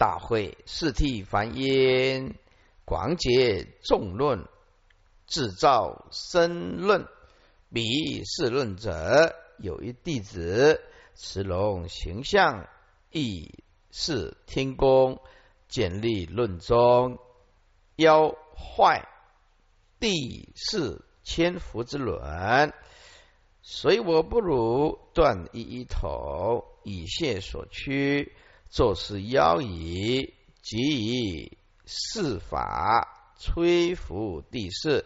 大会四谛梵音，广结众论，制造深论。彼是论者，有一弟子，持龙形象，亦是天宫，建立论中，妖坏第是千佛之论。随我不如，断一一头，以谢所趋，作是妖矣。即以四法摧伏地势，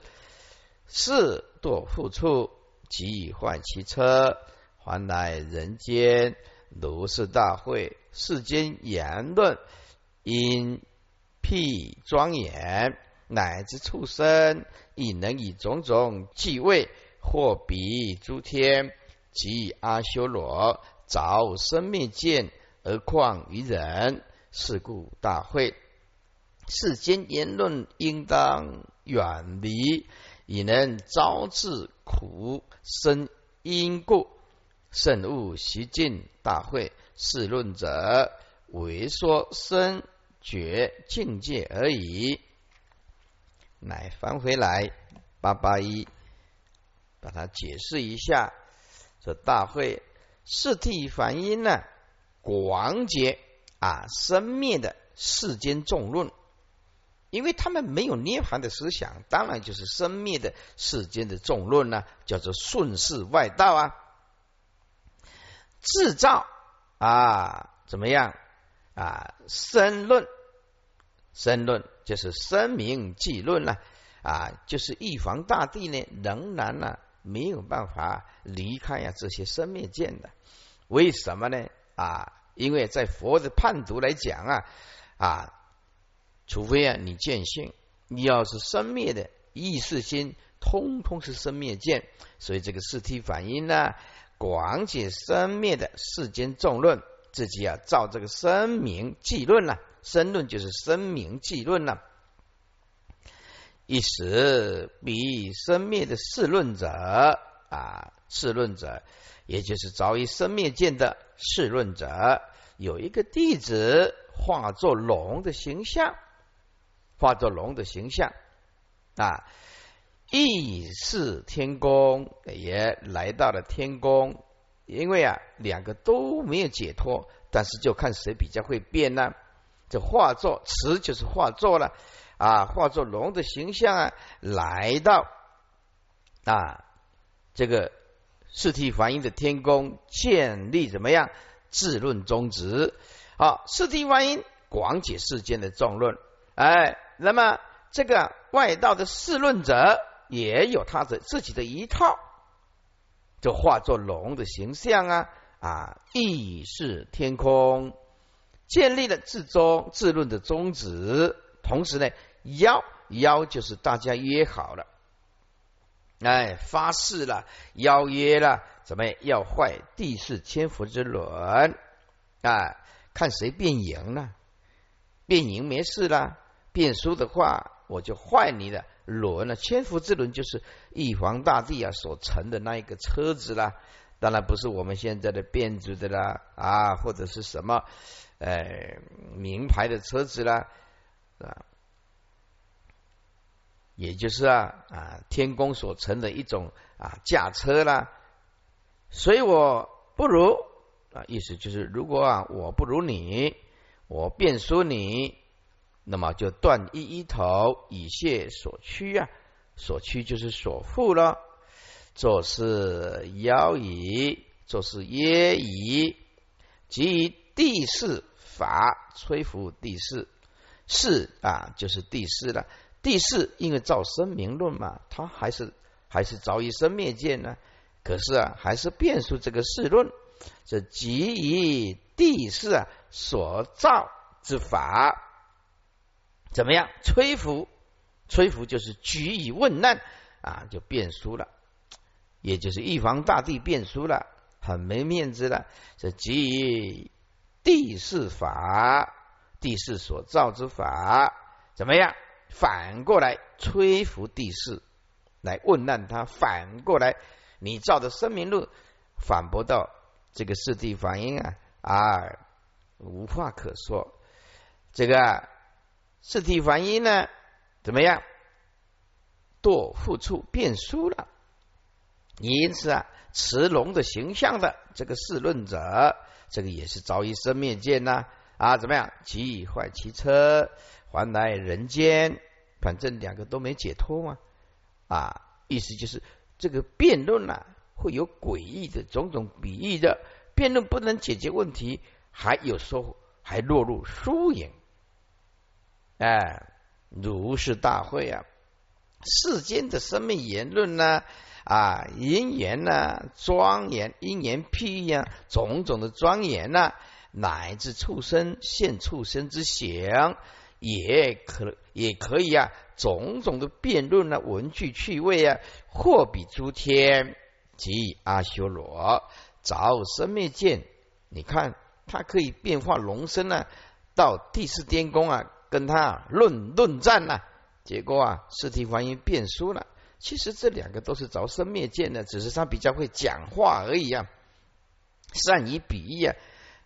是堕复处，即以换其车，还来人间。如是大会，世间言论，因辟庄严，乃至畜生，亦能以种种继位。或比诸天及阿修罗早生灭见，而况于人？是故大会世间言论应当远离，以能招致苦生因故。慎勿习进大会是论者，为说生觉境界而已。乃翻回来八八一。把它解释一下，这大会四谛梵音呢，广结啊生灭的世间众论，因为他们没有涅盘的思想，当然就是生灭的世间的众论呢，叫做顺势外道啊，制造啊怎么样？啊生论，生论就是声明记论了啊，就是玉皇大帝呢仍然呢。没有办法离开呀这些生灭见的，为什么呢？啊，因为在佛的判读来讲啊啊，除非啊你见性，你要是生灭的意识心，通通是生灭见，所以这个四体反应呢，广解生灭的世间众论，自己啊照这个生明记论了，生论就是生明记论了。一时比生灭的世论者啊，世论者，也就是早已生灭见的世论者，有一个弟子化作龙的形象，化作龙的形象啊，亦是天宫，也来到了天宫。因为啊，两个都没有解脱，但是就看谁比较会变呢？这化作词就是化作了。啊，化作龙的形象啊，来到啊这个四体梵音的天宫，建立怎么样？自论宗旨。好，四体梵音广解世间的众论。哎，那么这个外道的世论者也有他的自己的一套，就化作龙的形象啊啊，意是天空，建立了自宗自论的宗旨。同时呢，邀邀就是大家约好了，哎，发誓了，邀约了，怎么要坏地势千佛之轮啊？看谁变赢了，变赢没事了，变输的话，我就坏你的轮了。千佛之轮就是玉皇大帝啊所乘的那一个车子啦，当然不是我们现在的变子的啦啊，或者是什么呃名牌的车子啦。啊，也就是啊啊，天宫所成的一种啊驾车啦，所以我不如啊，意思就是如果啊我不如你，我便输你，那么就断一一头以谢所趋啊，所趋就是所负了，做事邀矣，做事耶矣，即地势法吹拂地势。是啊，就是第四了。第四，因为照生明论嘛，它还是还是早已生灭见呢。可是啊，还是变出这个世论，这即以第四啊所造之法，怎么样？吹拂，吹拂就是举以问难啊，就变输了，也就是玉皇大帝变输了，很没面子了。这即以第四法。地势所造之法怎么样？反过来吹拂地势，来问难他。反过来，你照的生命论反驳到这个四谛反应啊啊，无话可说。这个四体反应呢，怎么样？堕复处变殊了。因此啊，持龙的形象的这个世论者，这个也是遭遇生灭见呐啊，怎么样？即坏其车，还来人间，反正两个都没解脱嘛啊，意思就是这个辩论呐，会有诡异的种种比喻的辩论不能解决问题，还有说还落入输赢。哎，如是大会啊，世间的生命言论呢？啊，因缘呐，庄严，因缘譬喻啊，种种的庄严呐，乃至畜生现畜生之形，也可也可以啊，种种的辩论啊，文具趣味啊，或比诸天及阿修罗，着生灭见。你看，他可以变化龙身呢，到第四天宫啊，跟他论论战呐，结果啊，四体还原变输了。其实这两个都是着生灭见的，只是他比较会讲话而已啊，善于比喻啊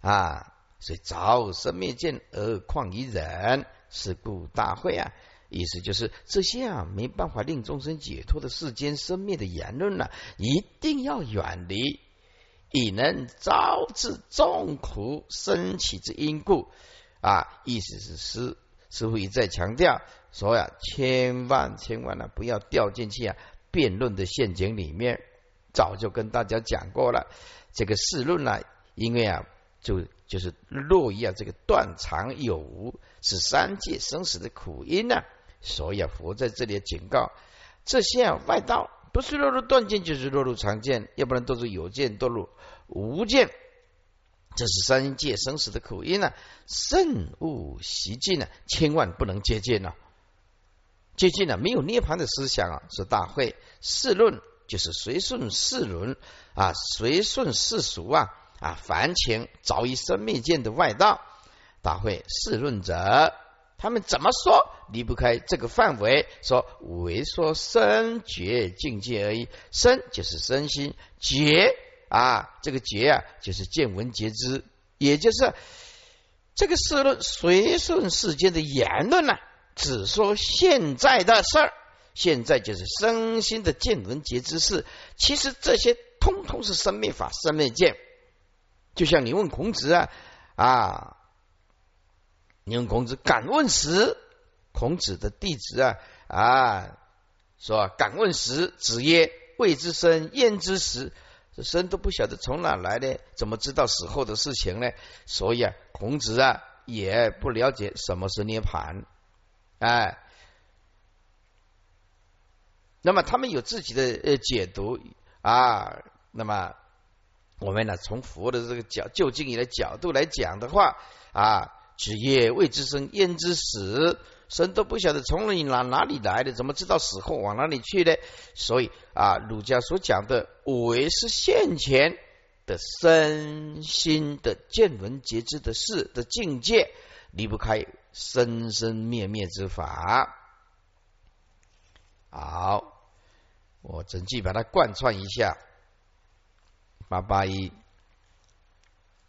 啊，所以着生灭见而况于人，是故大会啊，意思就是这些啊没办法令众生解脱的世间生灭的言论呢，一定要远离，以能招致众苦生起之因故啊，意思是师师傅一再强调。说呀，千万千万呢，不要掉进去啊辩论的陷阱里面。早就跟大家讲过了，这个世论呢，因为啊，就就是落于啊这个断肠有无，是三界生死的苦因呢。所以啊，佛在这里警告，这些啊外道不是落入断见，就是落入常见，要不然都是有见堕入无见，这是三界生死的苦因呢。慎勿习近呢，千万不能接近呢。接近了，没有涅槃的思想啊，是大会世论，就是随顺世伦啊，随顺世俗啊啊，凡情早已生灭见的外道，大会世论者，他们怎么说离不开这个范围？说为说生觉境界而已，生就是身心，觉啊，这个觉啊，就是见闻觉知，也就是这个世论随顺世间的言论呢。只说现在的事儿，现在就是身心的见闻觉知事。其实这些通通是生灭法、生灭见。就像你问孔子啊啊，你问孔子敢问时，孔子的弟子啊啊说敢问时，子曰：未知生，焉知时？这生都不晓得从哪来的，怎么知道死后的事情呢？所以啊，孔子啊也不了解什么是涅盘。哎，那么他们有自己的呃解读啊。那么我们呢，从佛的这个角就近的角度来讲的话啊，子曰：“未知生，焉知死？生都不晓得从哪哪里来的，怎么知道死后往哪里去呢？”所以啊，儒家所讲的五为是现前的身心的见闻觉知的事的境界，离不开。生生灭灭之法，好，我整句把它贯穿一下。八八一，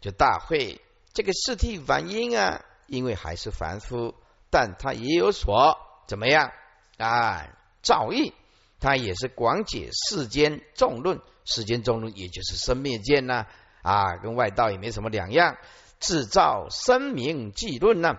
就大会这个四体反应啊，因为还是凡夫，但他也有所怎么样啊？造诣，他也是广解世间众论，世间众论也就是生灭见呐啊，跟外道也没什么两样，制造生明记论呢。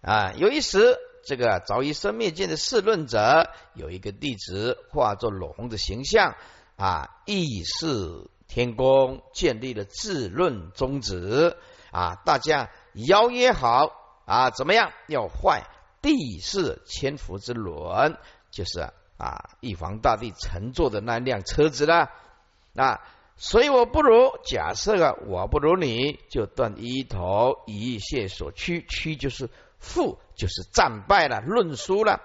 啊，有一时，这个早已生灭见的世论者，有一个弟子化作龙的形象啊，意是天宫建立了自论宗旨啊，大家邀约好啊，怎么样？要坏地势千佛之轮，就是啊，玉皇大帝乘坐的那辆车子啦。啊，所以我不如假设啊，我不如你就断一头一线所趋，趋就是。负就是战败了，论输了；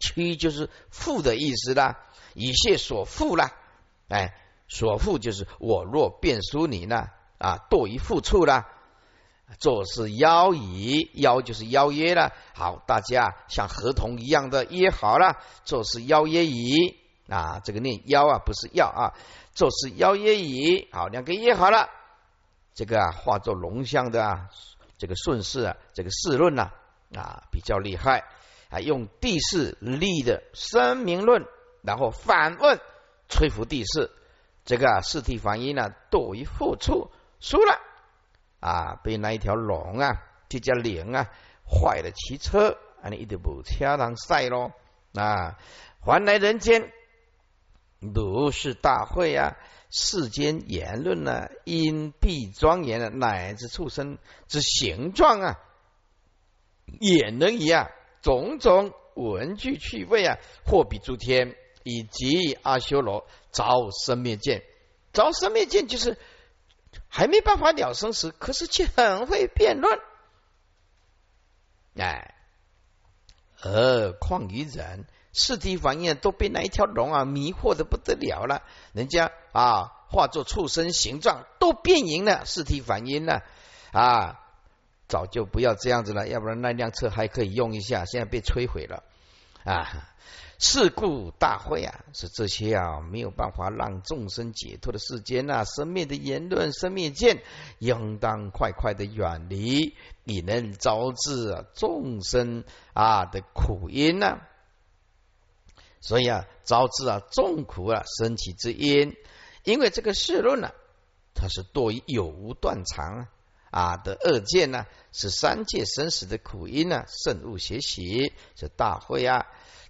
屈就是负的意思啦，以谢所负啦。哎，所负就是我若变输你呢，啊，堕于负处了。做事邀以邀就是邀约了。好，大家像合同一样的约好了，做事邀约以啊，这个念邀啊，不是要啊，做事邀约以好，两个约好了，这个啊化作龙象的啊。这个顺势啊，这个世论呐啊比较厉害啊，用地势立的声明论，然后反问吹拂地势，这个四体反应呢多于付出，输了啊，被那一条龙啊，这叫灵啊，坏了骑车，啊你一定不恰当赛咯啊，还来人间如是大会啊。世间言论呢，因必庄严的乃至畜生之形状啊，也能一样，种种文具趣味啊，或比诸天以及阿修罗着生灭见，着生灭见就是还没办法了生死，可是却很会辩论，哎，何况于人？四体反应都被那一条龙啊迷惑的不得了了，人家啊化作畜生形状都变赢了，四体反应了啊，早就不要这样子了，要不然那辆车还可以用一下，现在被摧毁了啊！事故大会啊，是这些啊没有办法让众生解脱的世间呐，生灭的言论、生灭见，应当快快的远离，以能招致啊众生啊的苦因呐。所以啊，招致啊众苦啊生起之因，因为这个世论呢，它是多于有无断肠啊啊的恶见呢，是三界生死的苦因呢，慎勿学习。这大会啊，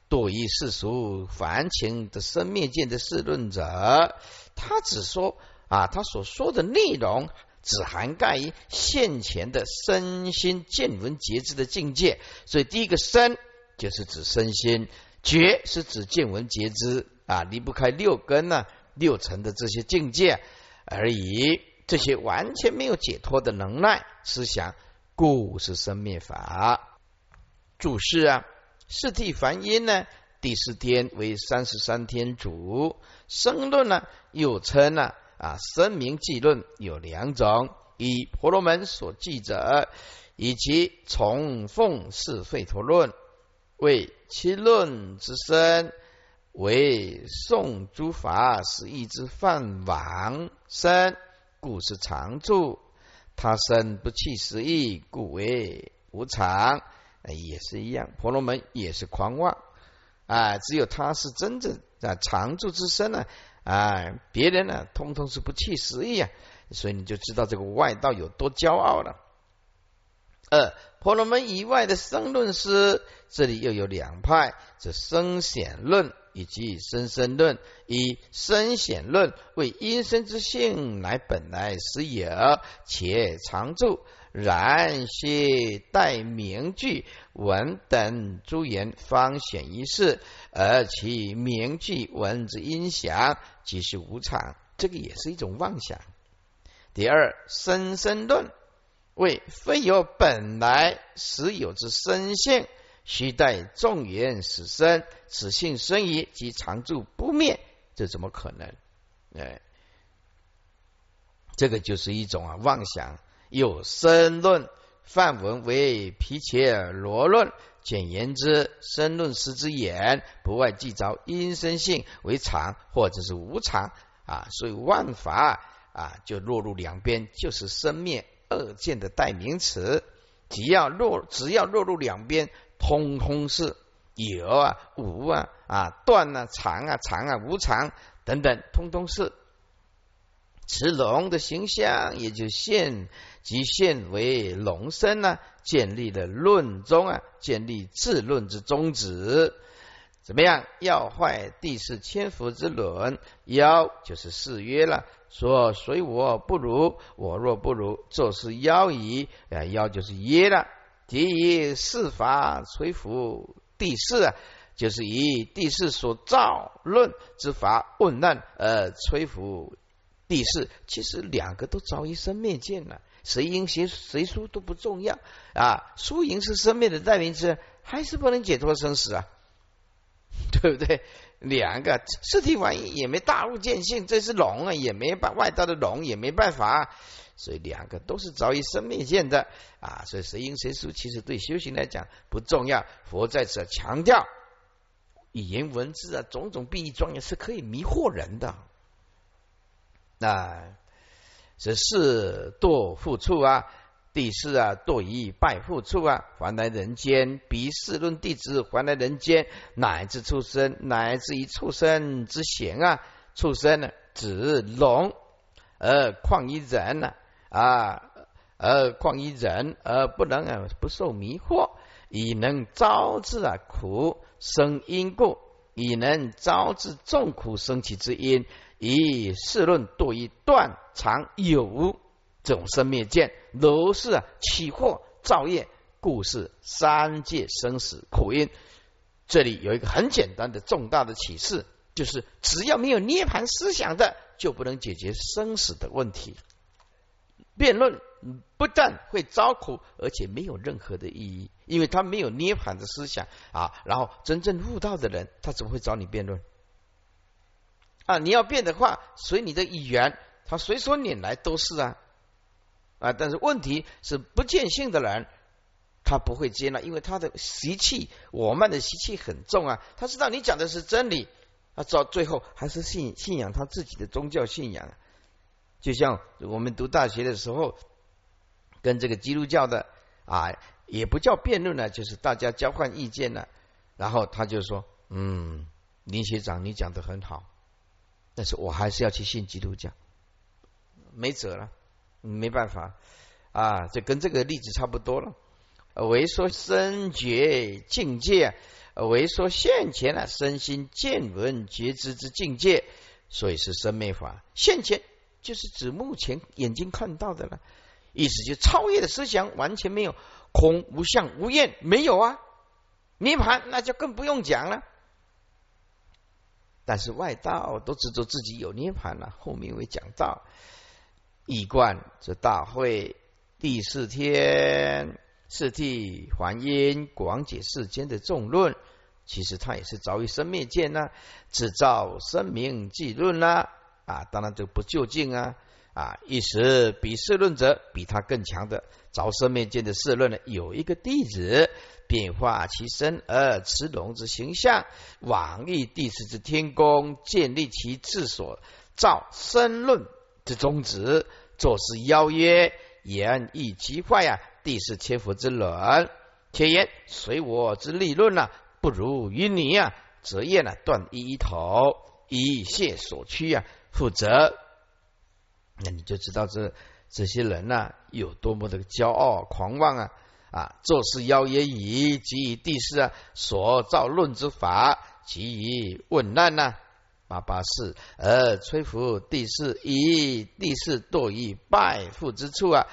多于世俗凡情的生灭见的世论者，他只说啊，他所说的内容只涵盖于现前的身心见闻觉知的境界。所以第一个身就是指身心。觉是指见闻觉知啊，离不开六根呢、六尘的这些境界而已。这些完全没有解脱的能耐思想，故是生灭法。注释啊，四谛梵音呢，第四天为三十三天主。生论呢，又称呢啊生明记论有两种，以婆罗门所记者，以及从奉是吠陀论。为其论之身，为宋诸法使义之犯往身，故是常住。他身不弃实义，故为无常。哎也是一样，婆罗门也是狂妄啊！只有他是真正啊常住之身呢啊，别人呢通通是不弃实义啊，所以你就知道这个外道有多骄傲了。二婆罗门以外的生论师。这里又有两派：这生显论以及生生论。以生显论为因生之性乃本来实有，且常住；然须待名句文等诸言方显一事，而其名句文之音响即是无常。这个也是一种妄想。第二，生生论为非有本来实有之生性。须待众缘死生，此性生矣，即常住不灭，这怎么可能？哎，这个就是一种啊妄想。有生论，范文为皮切罗论。简言之，生论师之言，不外即着因生性为常，或者是无常啊。所以万法啊，就落入两边，就是生灭二见的代名词。只要落，只要落入两边。通通是有啊无啊啊断啊长啊长啊无常等等，通通是此龙的形象，也就现即现为龙身呢，建立了论宗啊，建立自论之宗旨。怎么样？要坏第四千佛之轮，妖就是誓约了，说随我不如，我若不如，这是妖矣。啊，妖就是耶了。即以四法垂伏第四啊，就是以第四所造论之法问难而垂伏第四。其实两个都早于生灭见了，谁赢谁谁输都不重要啊。输赢是生灭的代名词，还是不能解脱生死啊？对不对？两个四体玩意也没大悟见性，这是龙啊，也没办外道的龙也没办法。所以两个都是早已生灭见的啊，所以谁赢谁输，其实对修行来讲不重要。佛在此强调，语言文字啊，种种碧意庄严是可以迷惑人的。那这是堕付处啊，第四啊，堕于拜父处啊，还来人间；彼世论弟子还来人间，乃至畜生，乃至于畜生之贤啊，畜生呢，指龙，而况于人呢？啊而况于人，而不能啊不受迷惑，以能招致啊苦生因故，以能招致众苦生起之因，以世论多于断常有。种生灭见都是啊起惑造业，故是三界生死苦因。这里有一个很简单的重大的启示，就是只要没有涅盘思想的，就不能解决生死的问题。辩论不但会遭苦，而且没有任何的意义，因为他没有涅盘的思想啊。然后真正悟道的人，他怎么会找你辩论啊？你要辩的话，随你的语言，他随手拈来都是啊。啊！但是问题是不见性的人，他不会接纳，因为他的习气，我们的习气很重啊。他知道你讲的是真理，他到最后还是信信仰他自己的宗教信仰。就像我们读大学的时候，跟这个基督教的啊，也不叫辩论呢，就是大家交换意见呢。然后他就说：“嗯，林学长，你讲的很好，但是我还是要去信基督教，没辙了。”没办法啊，就跟这个例子差不多了。为说身觉境界，为说现前啊身心见闻觉知之境界，所以是生灭法。现前就是指目前眼睛看到的了，意思就超越的思想完全没有，空无相无厌没有啊。涅盘那就更不用讲了。但是外道都执着自己有涅盘了，后面会讲到。一贯这大会第四天，是替还因广解世间的众论。其实他也是遭遇生灭见呢，制造生明记论啦，啊当然就不究竟啊啊！一时比世论者比他更强的着生面见的世论呢，有一个弟子变化其身而持龙之形象，往诣第四之天宫，建立其自所造生论。之宗旨，作是邀约，言意极坏啊！地是切佛之论，且言随我之立论呢，不如于你啊！则业呢，断一头，以谢所趋啊！负责，那你就知道这这些人呢，有多么的骄傲狂妄啊！啊，做事邀约以及以地势啊，所造论之法，及以问难呐。八八四，而吹拂第四，以第四堕于败父之处啊！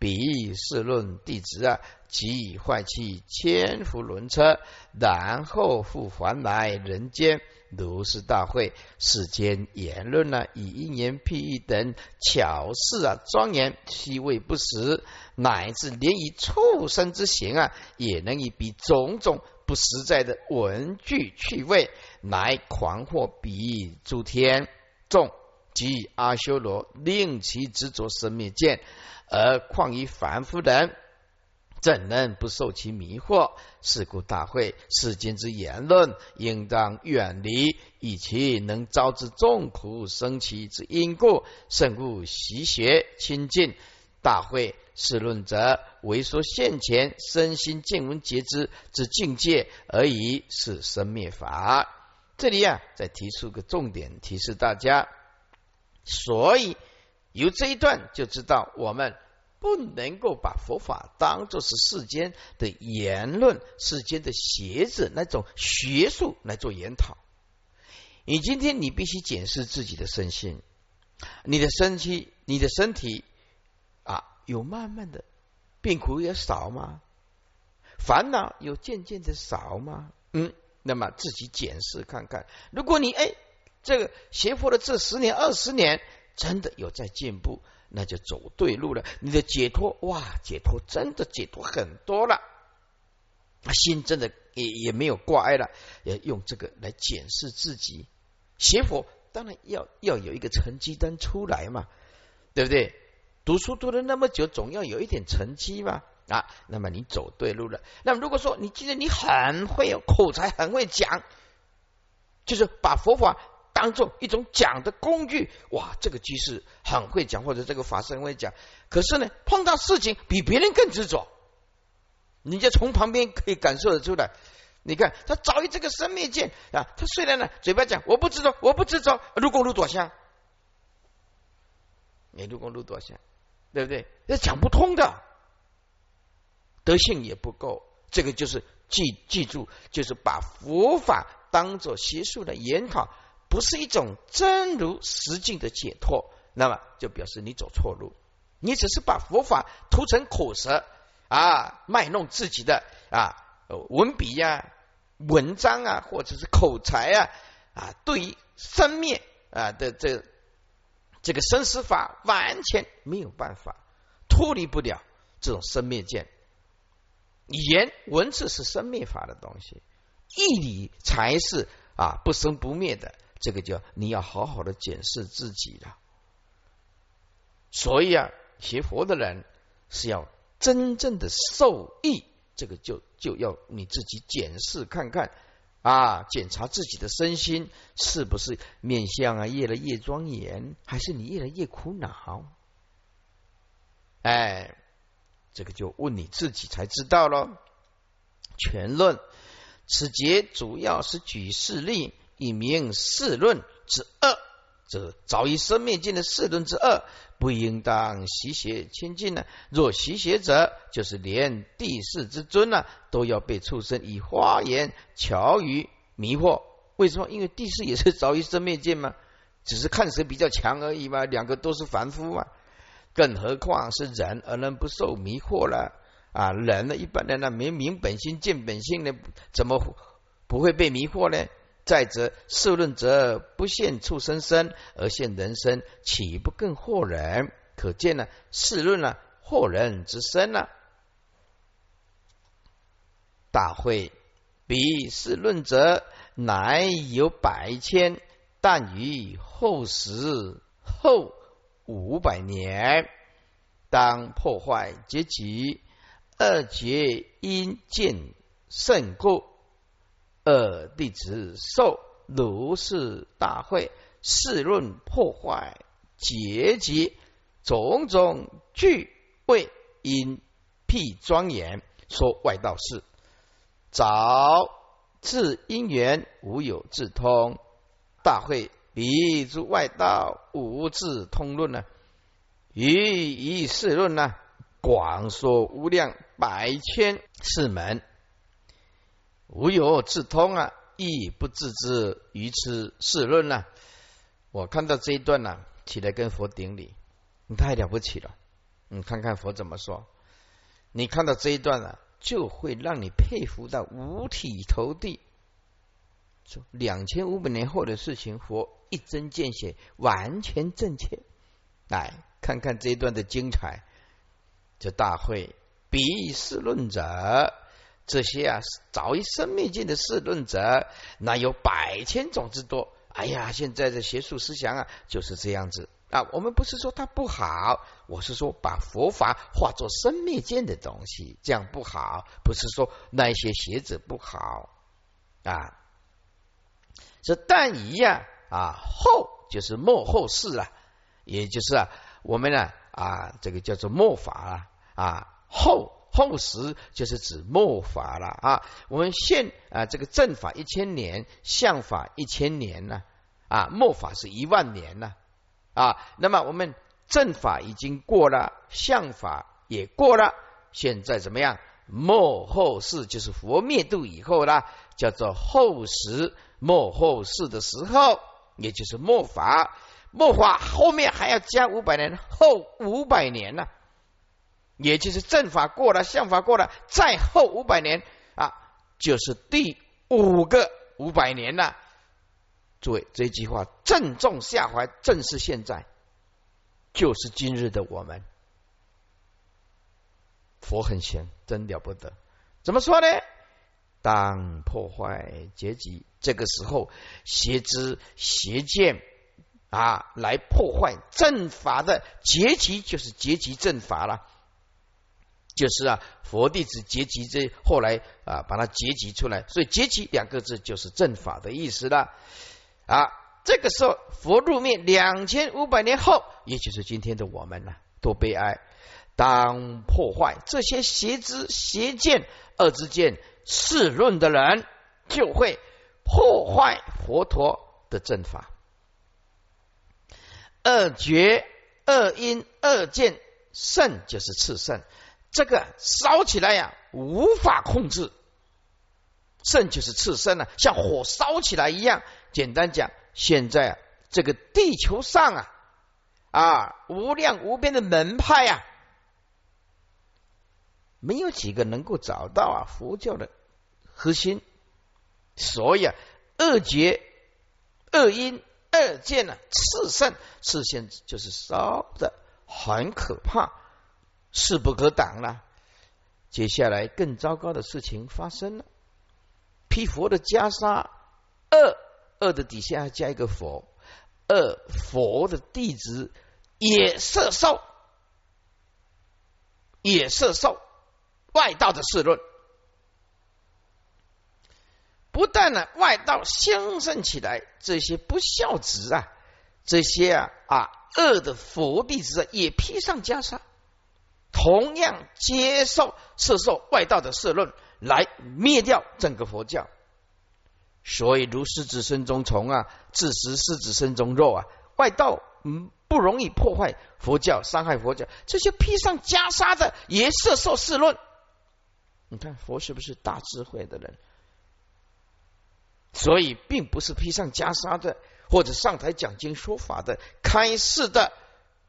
彼世论弟子啊，即坏气千伏轮车，然后复还来人间。如是大会，世间言论呢，以因言譬喻等巧事啊，庄严虚伪不实，乃至连以畜生之行啊，也能以比种种。不实在的文具趣味，来狂惑彼诸天众及阿修罗，令其执着生灭见，而况于凡夫人，怎能不受其迷惑？是故大会世间之言论，应当远离，以其能招致众苦生起之因故，甚故习学亲近。大会是论者，为说现前身心见闻觉知之境界而已，是生灭法。这里啊，再提出个重点，提示大家。所以由这一段就知道，我们不能够把佛法当作是世间的言论、世间的学子那种学术来做研讨。你今天你必须检视自己的身心，你的身体，你的身体啊。有慢慢的病苦也少吗？烦恼有渐渐的少吗？嗯，那么自己检视看看。如果你哎，这个学佛的这十年二十年真的有在进步，那就走对路了。你的解脱哇，解脱真的解脱很多了，心真的也也没有挂碍了。要用这个来检视自己。学佛当然要要有一个成绩单出来嘛，对不对？读书读了那么久，总要有一点成绩嘛啊！那么你走对路了。那么如果说你今天你很会口才，很会讲，就是把佛法当做一种讲的工具。哇，这个居士很会讲，或者这个法师很会讲。可是呢，碰到事情比别人更执着，你就从旁边可以感受得出来。你看他早于这个生灭见啊，他虽然呢嘴巴讲我不知道，我不知道，如果如多相，你如果如多相，对不对？那讲不通的，德性也不够。这个就是记记住，就是把佛法当做学术的研讨，不是一种真如实境的解脱，那么就表示你走错路，你只是把佛法涂成口舌啊，卖弄自己的啊文笔呀。文章啊，或者是口才啊，啊，对于生灭啊的这这个生死法，完全没有办法脱离不了这种生灭见。言文字是生灭法的东西，义理才是啊不生不灭的。这个叫你要好好的检视自己了。所以啊，学佛的人是要真正的受益。这个就就要你自己检视看看啊，检查自己的身心是不是面相啊越来越庄严，还是你越来越苦恼？哎，这个就问你自己才知道喽。全论此节主要是举事例，以明世论之恶。这早已生灭尽的世论之恶，不应当习邪亲近呢。若习邪者，就是连地势之尊呢，都要被畜生以花言巧语迷惑。为什么？因为地势也是早已生灭尽嘛，只是看谁比较强而已嘛。两个都是凡夫嘛，更何况是人，而能不受迷惑了啊？人呢，一般人呢，明明本心见本性呢，怎么不会被迷惑呢？再者，世论者不现畜生身而现人身，岂不更惑人？可见呢，世论呢，惑人之身呢。大会彼世论者，乃有百千，但于后时后五百年，当破坏结局，二劫因见甚故。二弟子受如是大会，试论破坏结集种种具为因辟庄严，说外道事，早自因缘无有自通。大会比诸外道无自通论呢？于以世论呢？广说无量百千世门。无有自通啊，亦不自知于此世论呐。我看到这一段呢，起来跟佛顶礼，你太了不起了。你看看佛怎么说，你看到这一段呢，就会让你佩服到五体投地。说两千五百年后的事情，佛一针见血，完全正确。来看看这一段的精彩。这大会比世论者。这些啊，早已生灭尽的世论者，那有百千种之多。哎呀，现在的学术思想啊，就是这样子啊。我们不是说它不好，我是说把佛法化作生命见的东西，这样不好。不是说那些学者不好啊。这但一呀啊，后就是末后世了，也就是啊，我们呢啊，这个叫做末法啊啊后。后时就是指末法了啊！我们现啊，这个正法一千年，相法一千年呢啊，末法是一万年呢啊。那么我们正法已经过了，相法也过了，现在怎么样？末后世就是佛灭度以后啦，叫做后时末后世的时候，也就是末法。末法后面还要加五百年，后五百年呢？也就是正法过了，相法过了，再后五百年啊，就是第五个五百年了。诸位，这句话正中下怀，正是现在，就是今日的我们。佛很闲，真了不得。怎么说呢？当破坏阶级，这个时候邪知邪见啊，来破坏正法的结集，就是阶级正法了。就是啊，佛弟子结集这后来啊，把它结集出来，所以结集两个字就是正法的意思了啊。这个时候佛入灭两千五百年后，也就是今天的我们了，多悲哀！当破坏这些邪知邪见二之见世论的人，就会破坏佛陀的正法。二觉、二因、二见，圣就是次圣，这个烧起来呀，无法控制。甚就是炽盛啊，像火烧起来一样。简单讲，现在啊，这个地球上啊，啊，无量无边的门派啊，没有几个能够找到啊佛教的核心。所以啊，二觉、二因。二见呢，炽盛，炽盛就是烧的很可怕，势不可挡了。接下来更糟糕的事情发生了，披佛的袈裟，二二的底下加一个佛，二佛的弟子也色受，也摄受。外道的世论。不但呢，外道兴盛起来，这些不孝子啊，这些啊啊恶的佛弟子啊，也披上袈裟，同样接受摄受外道的社论，来灭掉整个佛教。所以如狮子身中虫啊，自食狮子身中肉啊，外道嗯不容易破坏佛教，伤害佛教。这些披上袈裟的也摄受世论。你看佛是不是大智慧的人？所以，并不是披上袈裟的，或者上台讲经说法的、开示的，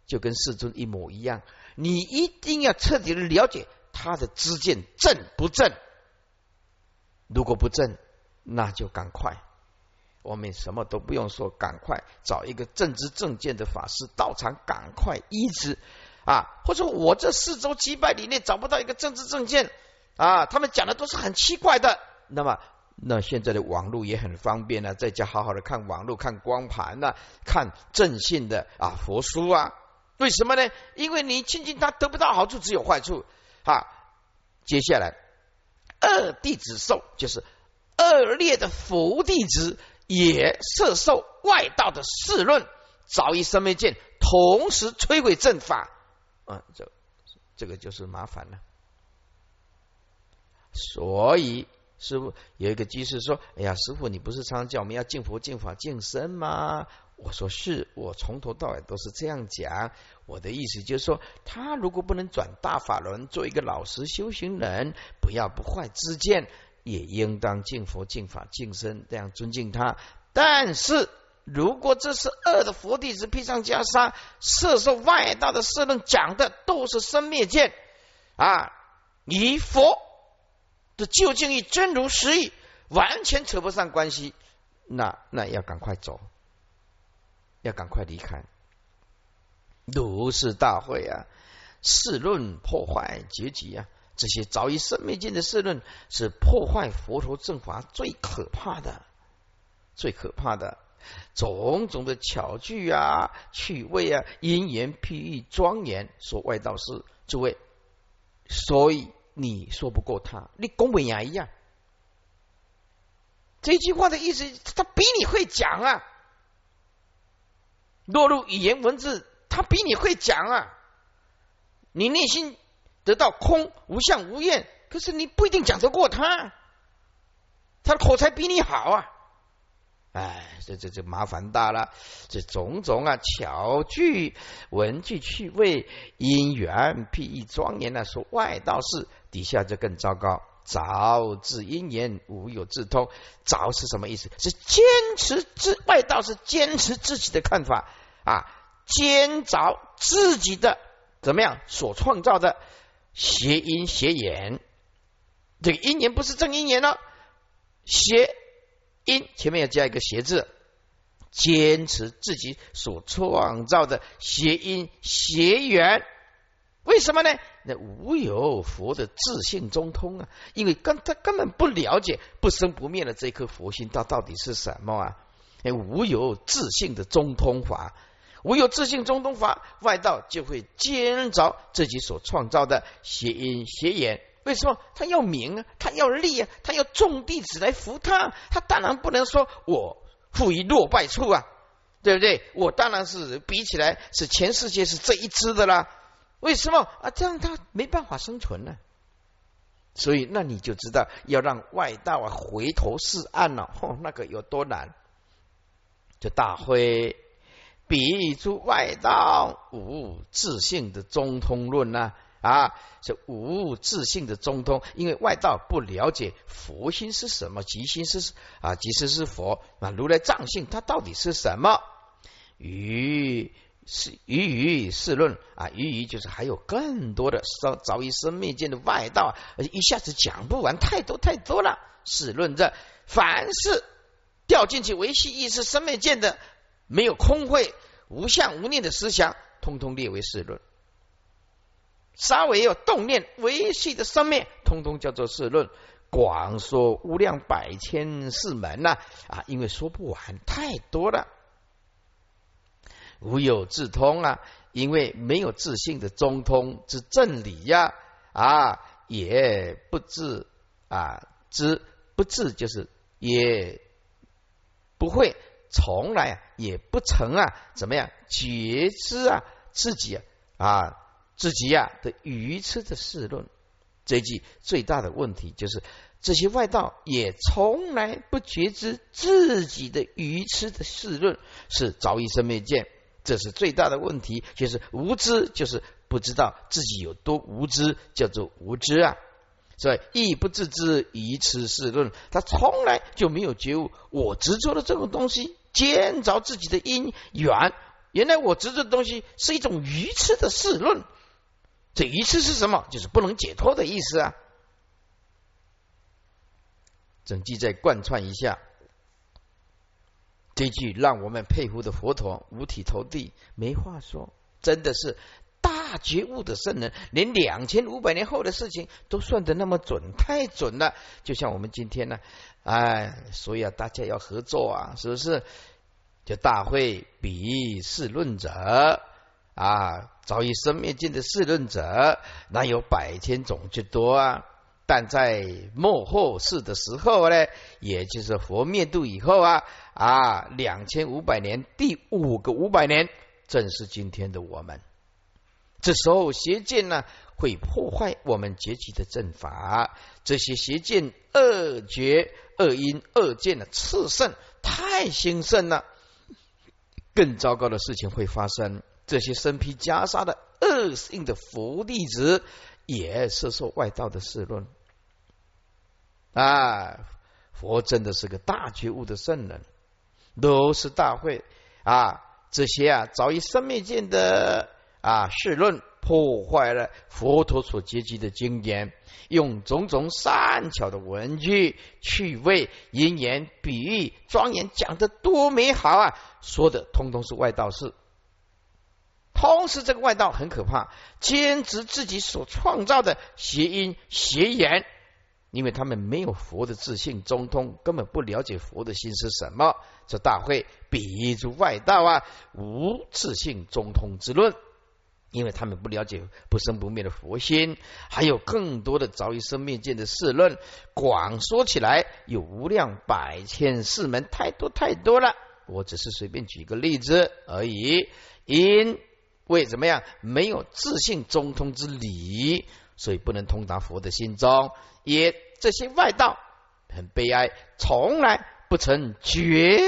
就跟世尊一模一样。你一定要彻底的了解他的知见正不正。如果不正，那就赶快，我们什么都不用说，赶快找一个正知正见的法师到场，赶快医治啊！或者我这四周几百里内找不到一个正知正见啊，他们讲的都是很奇怪的，那么。那现在的网络也很方便呢，在家好好的看网络、看光盘呐，看正信的啊佛书啊。为什么呢？因为你亲近他得不到好处，只有坏处啊。接下来，二弟子受就是恶劣的佛弟子也摄受外道的世论，早已生灭见，同时摧毁正法啊。这这个就是麻烦了。所以。师傅有一个居士说：“哎呀，师傅，你不是常常叫我们要敬佛、敬法、敬身吗？”我说：“是，我从头到尾都是这样讲。我的意思就是说，他如果不能转大法轮，做一个老实修行人，不要不坏之见，也应当敬佛、敬法、敬身，这样尊敬他。但是如果这是恶的佛弟子披上袈裟，摄受外道的色论，讲的都是生灭见啊，以佛。”这究竟与真如实义完全扯不上关系，那那要赶快走，要赶快离开。如是大会啊，世论破坏结局啊，这些早已生灭尽的世论，是破坏佛陀正法最可怕的、最可怕的种种的巧具啊、趣味啊、因缘譬喻庄严，说外道是诸位，所以。你说不过他，你公文牙一样。这句话的意思，他比你会讲啊。落入语言文字，他比你会讲啊。你内心得到空无相无愿，可是你不一定讲得过他。他的口才比你好啊。哎，这这这麻烦大了。这种种啊，巧句文句趣味因缘譬喻庄严啊，说外道事。底下就更糟糕，早自因缘无有自通。早是什么意思？是坚持自外道是坚持自己的看法啊，坚凿自己的怎么样所创造的邪因邪言。这个因缘不是正因缘了，邪因前面要加一个邪字，坚持自己所创造的邪因邪缘。为什么呢？那无有佛的自性中通啊，因为根他根本不了解不生不灭的这颗佛心，它到底是什么啊？哎，无有自性的中通法，无有自性中通法，外道就会兼着自己所创造的邪因邪言。为什么他要名啊？他要利啊？他要众弟子来服他？他当然不能说我负于落败处啊！对不对？我当然是比起来是全世界是这一支的啦。为什么啊？这样他没办法生存呢。所以那你就知道要让外道啊回头是岸了，嚯，那个有多难？就大会比出外道无自性的中通论呢？啊，是无自性的中通，因为外道不了解佛心是什么，即心是啊，即是是佛啊，如来藏性它到底是什么？于是于于是论啊，于于就是还有更多的早早于生灭见的外道，一下子讲不完，太多太多了。是论这凡是掉进去维系意识生灭见的，没有空慧、无相、无念的思想，通通列为世论。稍微有动念维系的生灭，通通叫做世论。广说无量百千世门呐啊，因为说不完，太多了。无有自通啊，因为没有自信的中通之正理呀啊，也不自啊知不自就是也不会从来啊也不曾啊怎么样觉知啊自己啊自己呀的愚痴的世论，这句最大的问题就是这些外道也从来不觉知自己的愚痴的世论是早已生灭见。这是最大的问题，就是无知，就是不知道自己有多无知，叫做无知啊。所以亦不自知，愚痴事论，他从来就没有觉悟，我执着的这种东西，见着自己的因缘，原来我执着的东西是一种愚痴的事论。这愚痴是什么？就是不能解脱的意思啊。整句再贯穿一下。这句让我们佩服的佛陀五体投地，没话说，真的是大觉悟的圣人，连两千五百年后的事情都算得那么准，太准了。就像我们今天呢，哎，所以啊，大家要合作啊，是不是？就大会比世论者啊，早已生灭尽的世论者，哪有百千种之多啊？但在末后世的时候呢，也就是佛灭度以后啊啊，两千五百年第五个五百年，正是今天的我们。这时候邪见呢，会破坏我们结集的正法。这些邪见、恶觉、恶因、恶见的炽盛，太兴盛了。更糟糕的事情会发生，这些身披袈裟的恶性的佛弟子。也是受外道的世论啊！佛真的是个大觉悟的圣人，都是大会啊！这些啊，早已生灭见的啊世论，破坏了佛陀所结集的经典，用种种善巧的文句、趣味、因言、比喻、庄严，讲的多美好啊！说的通通是外道事。同时，这个外道很可怕，坚持自己所创造的邪音邪言，因为他们没有佛的自信中通，根本不了解佛的心是什么。这大会比出外道啊，无自信中通之论，因为他们不了解不生不灭的佛心，还有更多的早已生灭见的世论。广说起来，有无量百千世门，太多太多了。我只是随便举个例子而已，因。为怎么样？没有自信中通之理，所以不能通达佛的心中。也这些外道很悲哀，从来不曾觉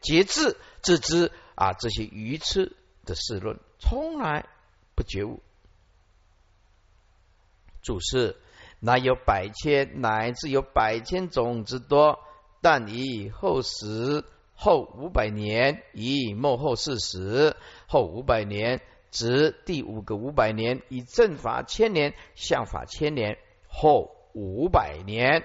节制自知啊！这些愚痴的事论，从来不觉悟。注释：乃有百千，乃至有百千种之多，但以后时后五百年，以末后四十后五百年。指第五个五百年，以正法千年，相法千年后五百年，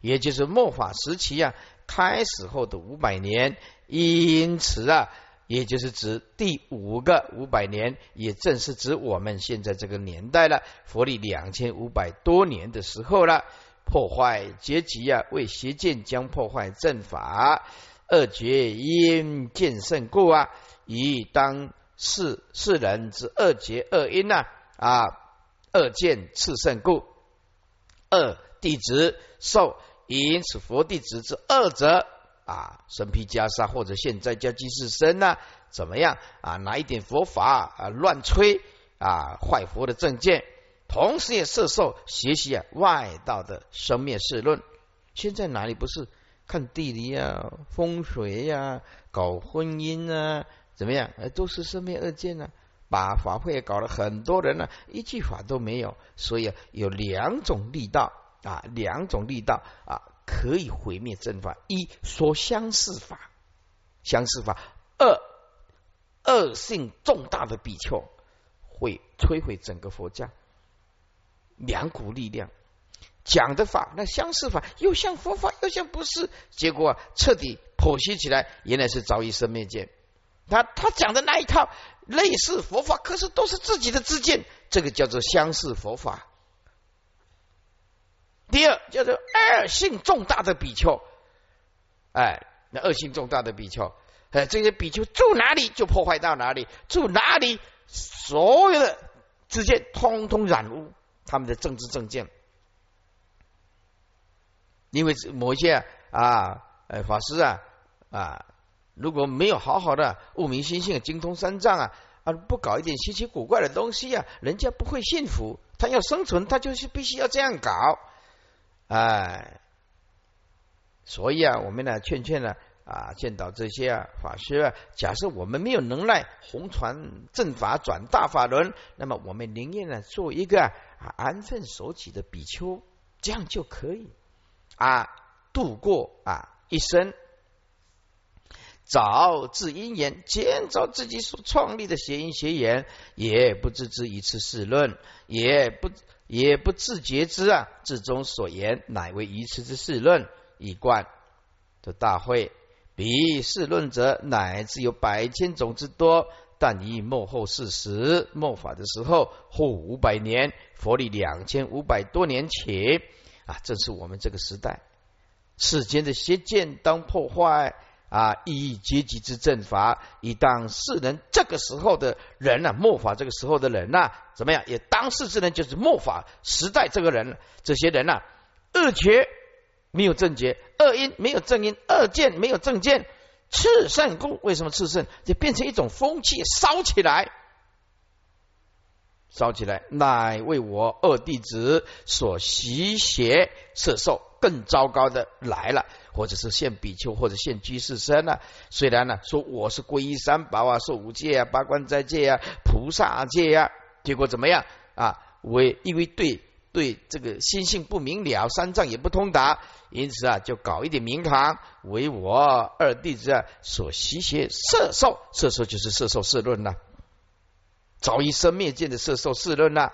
也就是末法时期啊，开始后的五百年。因此啊，也就是指第五个五百年，也正是指我们现在这个年代了。佛历两千五百多年的时候了，破坏阶级啊，为邪见将破坏正法，恶觉因见胜故啊，以当。是世人之二劫二因呐啊，二见次胜故，二弟子受，因此佛弟子之恶者啊，身披袈裟或者现在叫居士身呐，怎么样啊？拿一点佛法啊乱吹啊，坏佛的正见，同时也摄受学习啊外道的生灭世论。现在哪里不是看地理啊、风水呀、搞婚姻啊，怎么样？都是生灭二见呢，把法会搞了很多人呢，一句法都没有。所以有两种力道啊，两种力道啊。可以毁灭正法。一说相似法，相似法；二恶性重大的比丘会摧毁整个佛教。两股力量讲的法，那相似法又像佛法，又像不是。结果彻底剖析起来，原来是早已生灭见。他他讲的那一套类似佛法，可是都是自己的自见，这个叫做相似佛法。第二叫做恶性重大的比丘，哎，那恶性重大的比丘，哎，这些比丘住哪里就破坏到哪里，住哪里所有的之间通通染污他们的政治政见，因为某一些啊，呃，法师啊啊，如果没有好好的悟明心性、精通三藏啊啊，不搞一点稀奇古怪的东西啊，人家不会信服。他要生存，他就是必须要这样搞。哎，所以啊，我们呢劝劝呢啊，见到这些啊法师啊，假设我们没有能耐红传正法转大法轮，那么我们宁愿呢做一个啊安分守己的比丘，这样就可以啊度过啊一生。早自因缘，建造自己所创立的邪因邪言，也不自知一次事论，也不。也不自觉之啊，至中所言乃为一次之事论，一贯的大会。彼事论者，乃至有百千种之多。但以幕后事实末法的时候，后五百年，佛历两千五百多年前啊，正是我们这个时代，世间的邪见当破坏。啊！意义阶级之正法，以当世人这个时候的人呢，末法这个时候的人呢，怎么样？也当世之人就是末法时代这个人，这些人呢，恶觉没有正觉，恶因没有正因，恶见没有正见，炽盛故为什么炽盛？就变成一种风气，烧起来，烧起来，乃为我二弟子所习邪摄受，更糟糕的来了。或者是现比丘，或者现居士身呢？虽然呢说我是皈依三宝啊，受五戒啊，八关斋戒啊，菩萨戒啊，结果怎么样啊？为因为对对这个心性不明了，三藏也不通达，因此啊，就搞一点名堂，为我二弟子啊所习学色受，色受就是色受四论呐，早已生灭见的色受四论呐。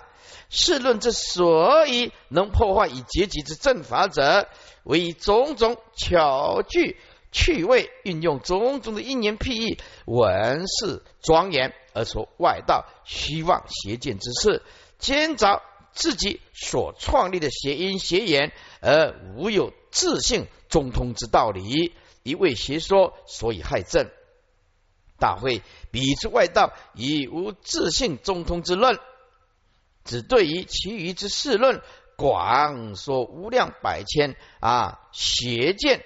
世论之所以能破坏以结集之正法者，为以种种巧具趣味，运用种种的因缘譬喻、文饰庄严而说外道虚妄邪见之事，兼着自己所创立的邪因邪言，而无有自性中通之道理，一味邪说，所以害正。大会彼之外道，以无自性中通之论。只对于其余之事论广说无量百千啊邪见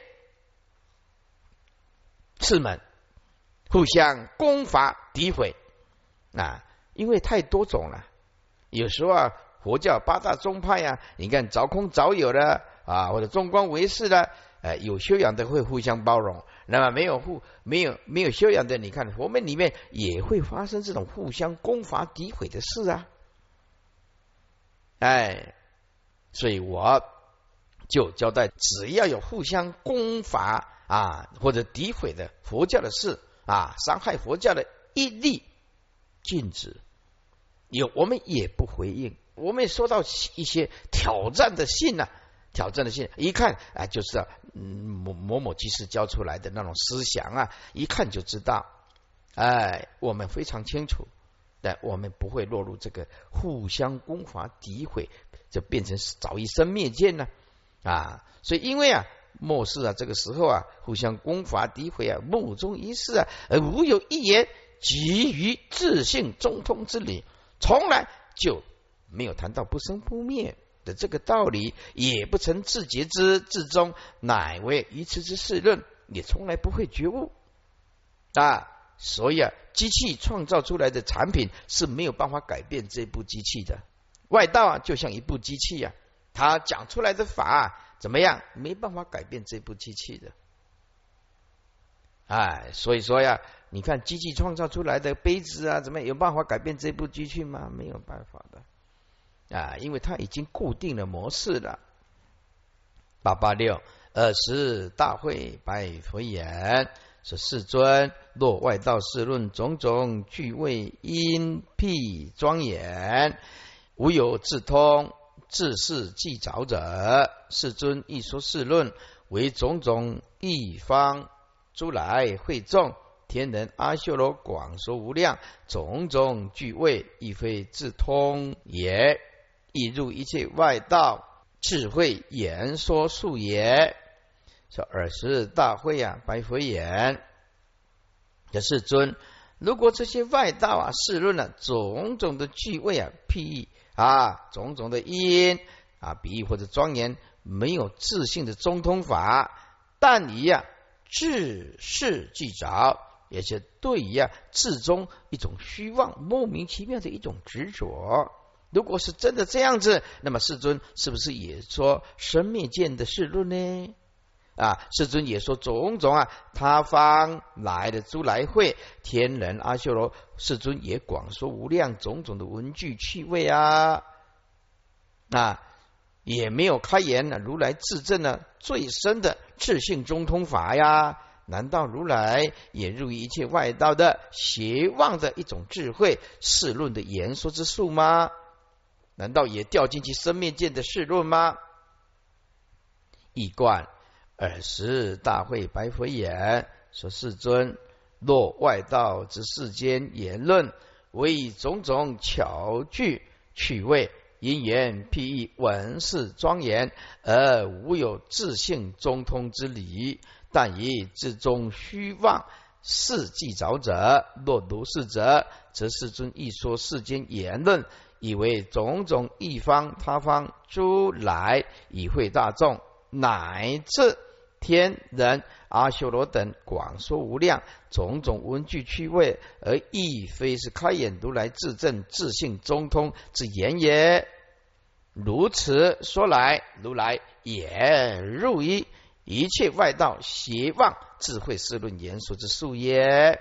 次门互相攻伐诋毁啊，因为太多种了。有时候啊，佛教八大宗派呀，你看早空早有的啊，或者中观为士的，呃，有修养的会互相包容。那么没有互没有没有修养的，你看佛门里面也会发生这种互相攻伐诋毁的事啊。哎，所以我就交代，只要有互相攻伐啊或者诋毁的佛教的事啊，伤害佛教的一律禁止。有我们也不回应。我们也收到一些挑战的信呢，挑战的信，一看啊，就是某某某居士教出来的那种思想啊，一看就知道。哎，我们非常清楚。但我们不会落入这个互相攻伐诋毁，就变成早一生灭见呢啊！所以因为啊末世啊这个时候啊互相攻伐诋毁啊目中一事啊，而无有一言基于自信中通之理，从来就没有谈到不生不灭的这个道理，也不曾自觉之至终，乃为愚痴之事论，也从来不会觉悟啊。所以啊，机器创造出来的产品是没有办法改变这部机器的。外道啊，就像一部机器啊，他讲出来的法怎么样？没办法改变这部机器的。哎，所以说呀，你看机器创造出来的杯子啊，怎么有办法改变这部机器吗？没有办法的啊，因为它已经固定了模式了。八八六二十大会白佛言。是世尊，若外道世论种种具为因辟庄严，无有自通自是既着者。世尊一说世论为种种一方诸来会众天人阿修罗广说无量种种具位，亦非自通也，亦入一切外道智慧言说数也。说尔时大会啊，白佛言的世尊，如果这些外道啊，世论了种种的具位啊，譬喻啊，种种的因啊，比喻或者庄严，没有自信的中通法，但以啊自是即着，也是对于啊至中一种虚妄、莫名其妙的一种执着。如果是真的这样子，那么世尊是不是也说生灭见的世论呢？啊，世尊也说种种啊，他方来的诸来会天人阿修罗，世尊也广说无量种种的文具趣味啊，啊，也没有开言呢。如来自证呢最深的智性中通法呀，难道如来也入一切外道的邪妄的一种智慧世论的言说之术吗？难道也掉进去生灭见的世论吗？一贯。尔时大会白佛言：“说世尊，若外道之世间言论，为种种巧具趣味，因言譬喻文饰庄严，而无有自性中通之理。但以至中虚妄，是既着者。若如是者，则世尊一说世间言论，以为种种一方他方诸来，以会大众。”乃至天人阿修罗等广说无量种种文具趣味，而亦非是开眼如来自证自信中通之言也。如此说来，如来也入于一切外道邪妄智慧思论言说之术也。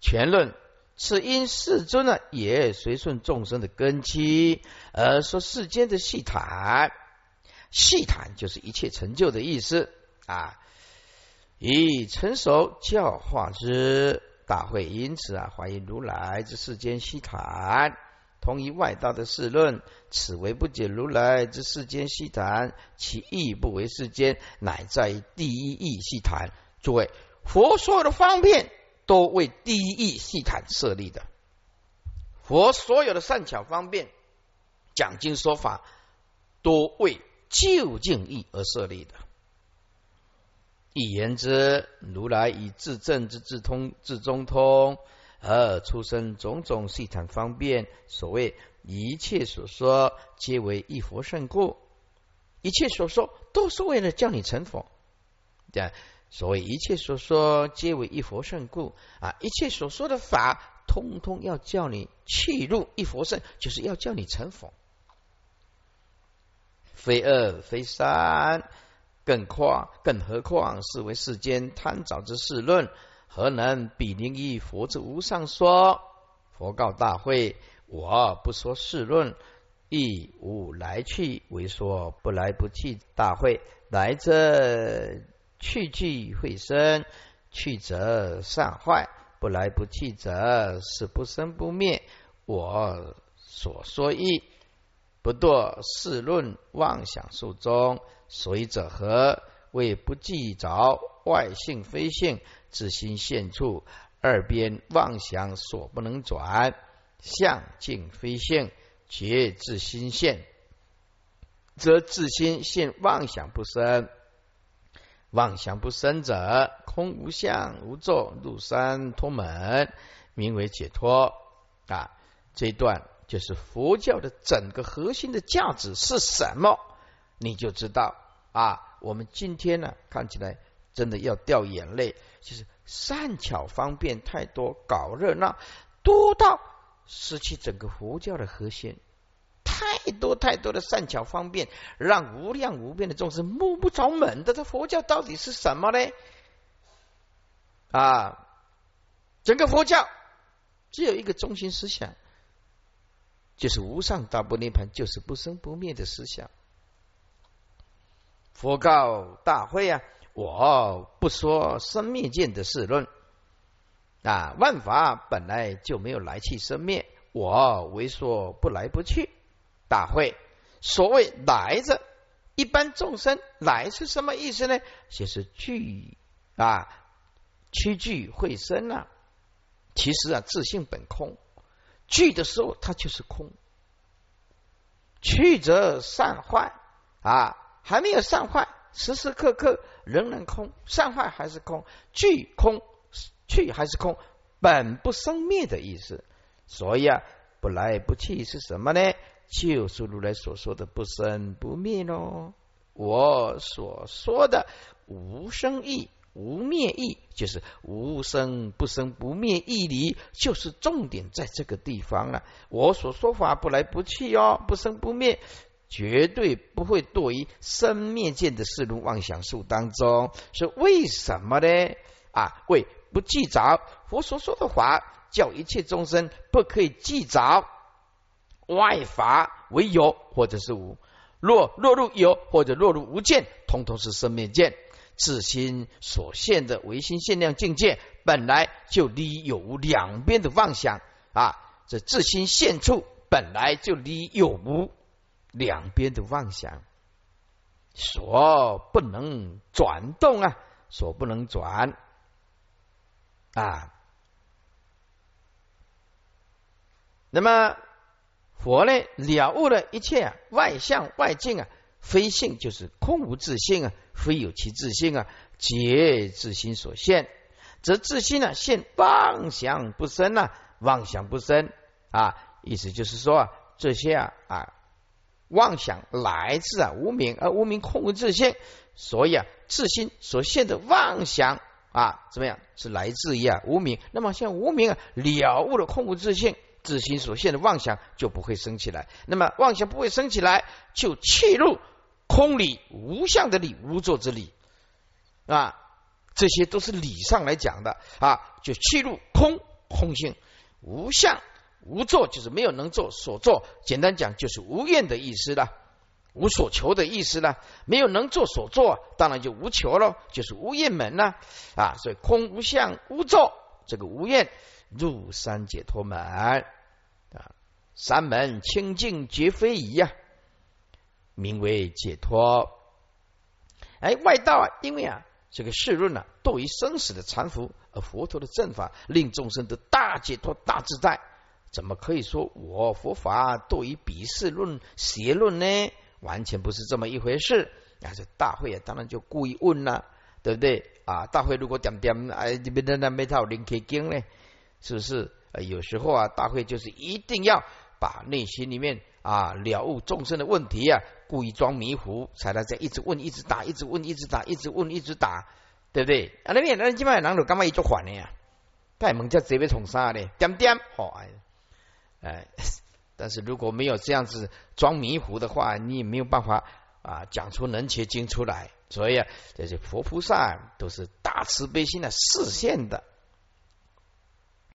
全论此因世尊呢，也随顺众生的根基。而说世间的细谈，细谈就是一切成就的意思啊。以成熟教化之大会，因此啊，怀疑如来之世间细谈，同于外道的世论，此为不解如来之世间细谈，其意不为世间，乃在第一义细谈。诸位，佛说的方便都为第一义细谈设立的，佛所有的善巧方便。讲经说法，都为究竟义而设立的。一言之，如来以自证之自通、自中通，而出生种种细谈方便。所谓一切所说，皆为一佛圣故。一切所说，都是为了叫你成佛。这样，所谓一切所说，皆为一佛圣故啊！一切所说的法，通通要叫你契入一佛圣，就是要叫你成佛。非二非三，更况更何况是为世间贪着之事论，何能比邻于佛之无上说？佛告大会：我不说世论，亦无来去，为说不来不去。大会来则去去会生，去则善坏，不来不去则是不生不灭。我所说意。不堕世论妄想术中，随者何？为不计着外性非性，自心现处，二边妄想所不能转，相境非性，觉自心现，则自心现妄想不生。妄想不生者，空无相无作，入山脱门，名为解脱。啊，这一段。就是佛教的整个核心的价值是什么，你就知道啊，我们今天呢看起来真的要掉眼泪，就是善巧方便太多，搞热闹多到失去整个佛教的核心。太多太多的善巧方便，让无量无边的众生摸不着门的。这佛教到底是什么呢？啊，整个佛教只有一个中心思想，就是无上大不涅盘，就是不生不灭的思想。佛告大会啊，我不说生灭见的事论啊，万法本来就没有来去生灭，我为说不来不去。大会，所谓来着，一般众生来是什么意思呢？就是聚啊，屈聚会生啊。其实啊，自性本空，聚的时候它就是空。去则散坏啊，还没有散坏，时时刻刻仍然空，散坏还是空，聚空去还是空，本不生灭的意思。所以啊，不来不去是什么呢？就是如来所说的不生不灭喽。我所说的无生义、无灭义，就是无生不生不灭义理，就是重点在这个地方了。我所说法不来不去哦，不生不灭，绝对不会堕于生灭见的四路妄想术当中。是为什么呢？啊，为不记着佛所说的法，叫一切众生不可以记着。外法为有或者是无，若落入有或者落入无见，通通是生灭见。自心所现的唯心限量境界，本来就离有无两边的妄想啊！这自心现处本来就离有无两边的妄想，所不能转动啊，所不能转啊。那么。佛呢了悟了一切啊外相外境啊，非性就是空无自性啊，非有其自性啊，皆自心所现，则自心呢现妄想不生啊，妄想不生啊，意思就是说啊，这些啊啊妄想来自啊无名，而无名空无自性，所以啊自心所现的妄想啊怎么样是来自于啊无名？那么像无名啊了悟了空无自性。自心所现的妄想就不会升起来，那么妄想不会升起来，就切入空理无相的理无作之理。啊，这些都是理上来讲的。啊，就切入空空性。无相无作，就是没有能做所作，简单讲就是无愿的意思了，无所求的意思了，没有能做所作，当然就无求了，就是无愿门了啊，所以空无相无作，这个无愿。入山解脱门啊，三门清净绝非遗呀，名为解脱。哎，外道啊，因为啊，这个世论呢，堕于生死的缠缚，而佛陀的正法令众生得大解脱、大自在，怎么可以说我佛法堕于鄙视论、邪论呢？完全不是这么一回事。啊，这大会啊，当然就故意问了，对不对啊？大会如果点点哎，这边的那没套灵开经呢？是不是？呃，有时候啊，大会就是一定要把内心里面啊了悟众生的问题啊，故意装迷糊，才能在一直问、一直打、一直问、一直打、一直问、一直打，对不对？啊，那边那基本上人都干嘛一做反的呀？太猛叫这边冲杀的，点点好哎哎，但是如果没有这样子装迷糊的话，你也没有办法啊讲出能切经出来。所以啊，这些佛菩萨都是大慈悲心的视线的。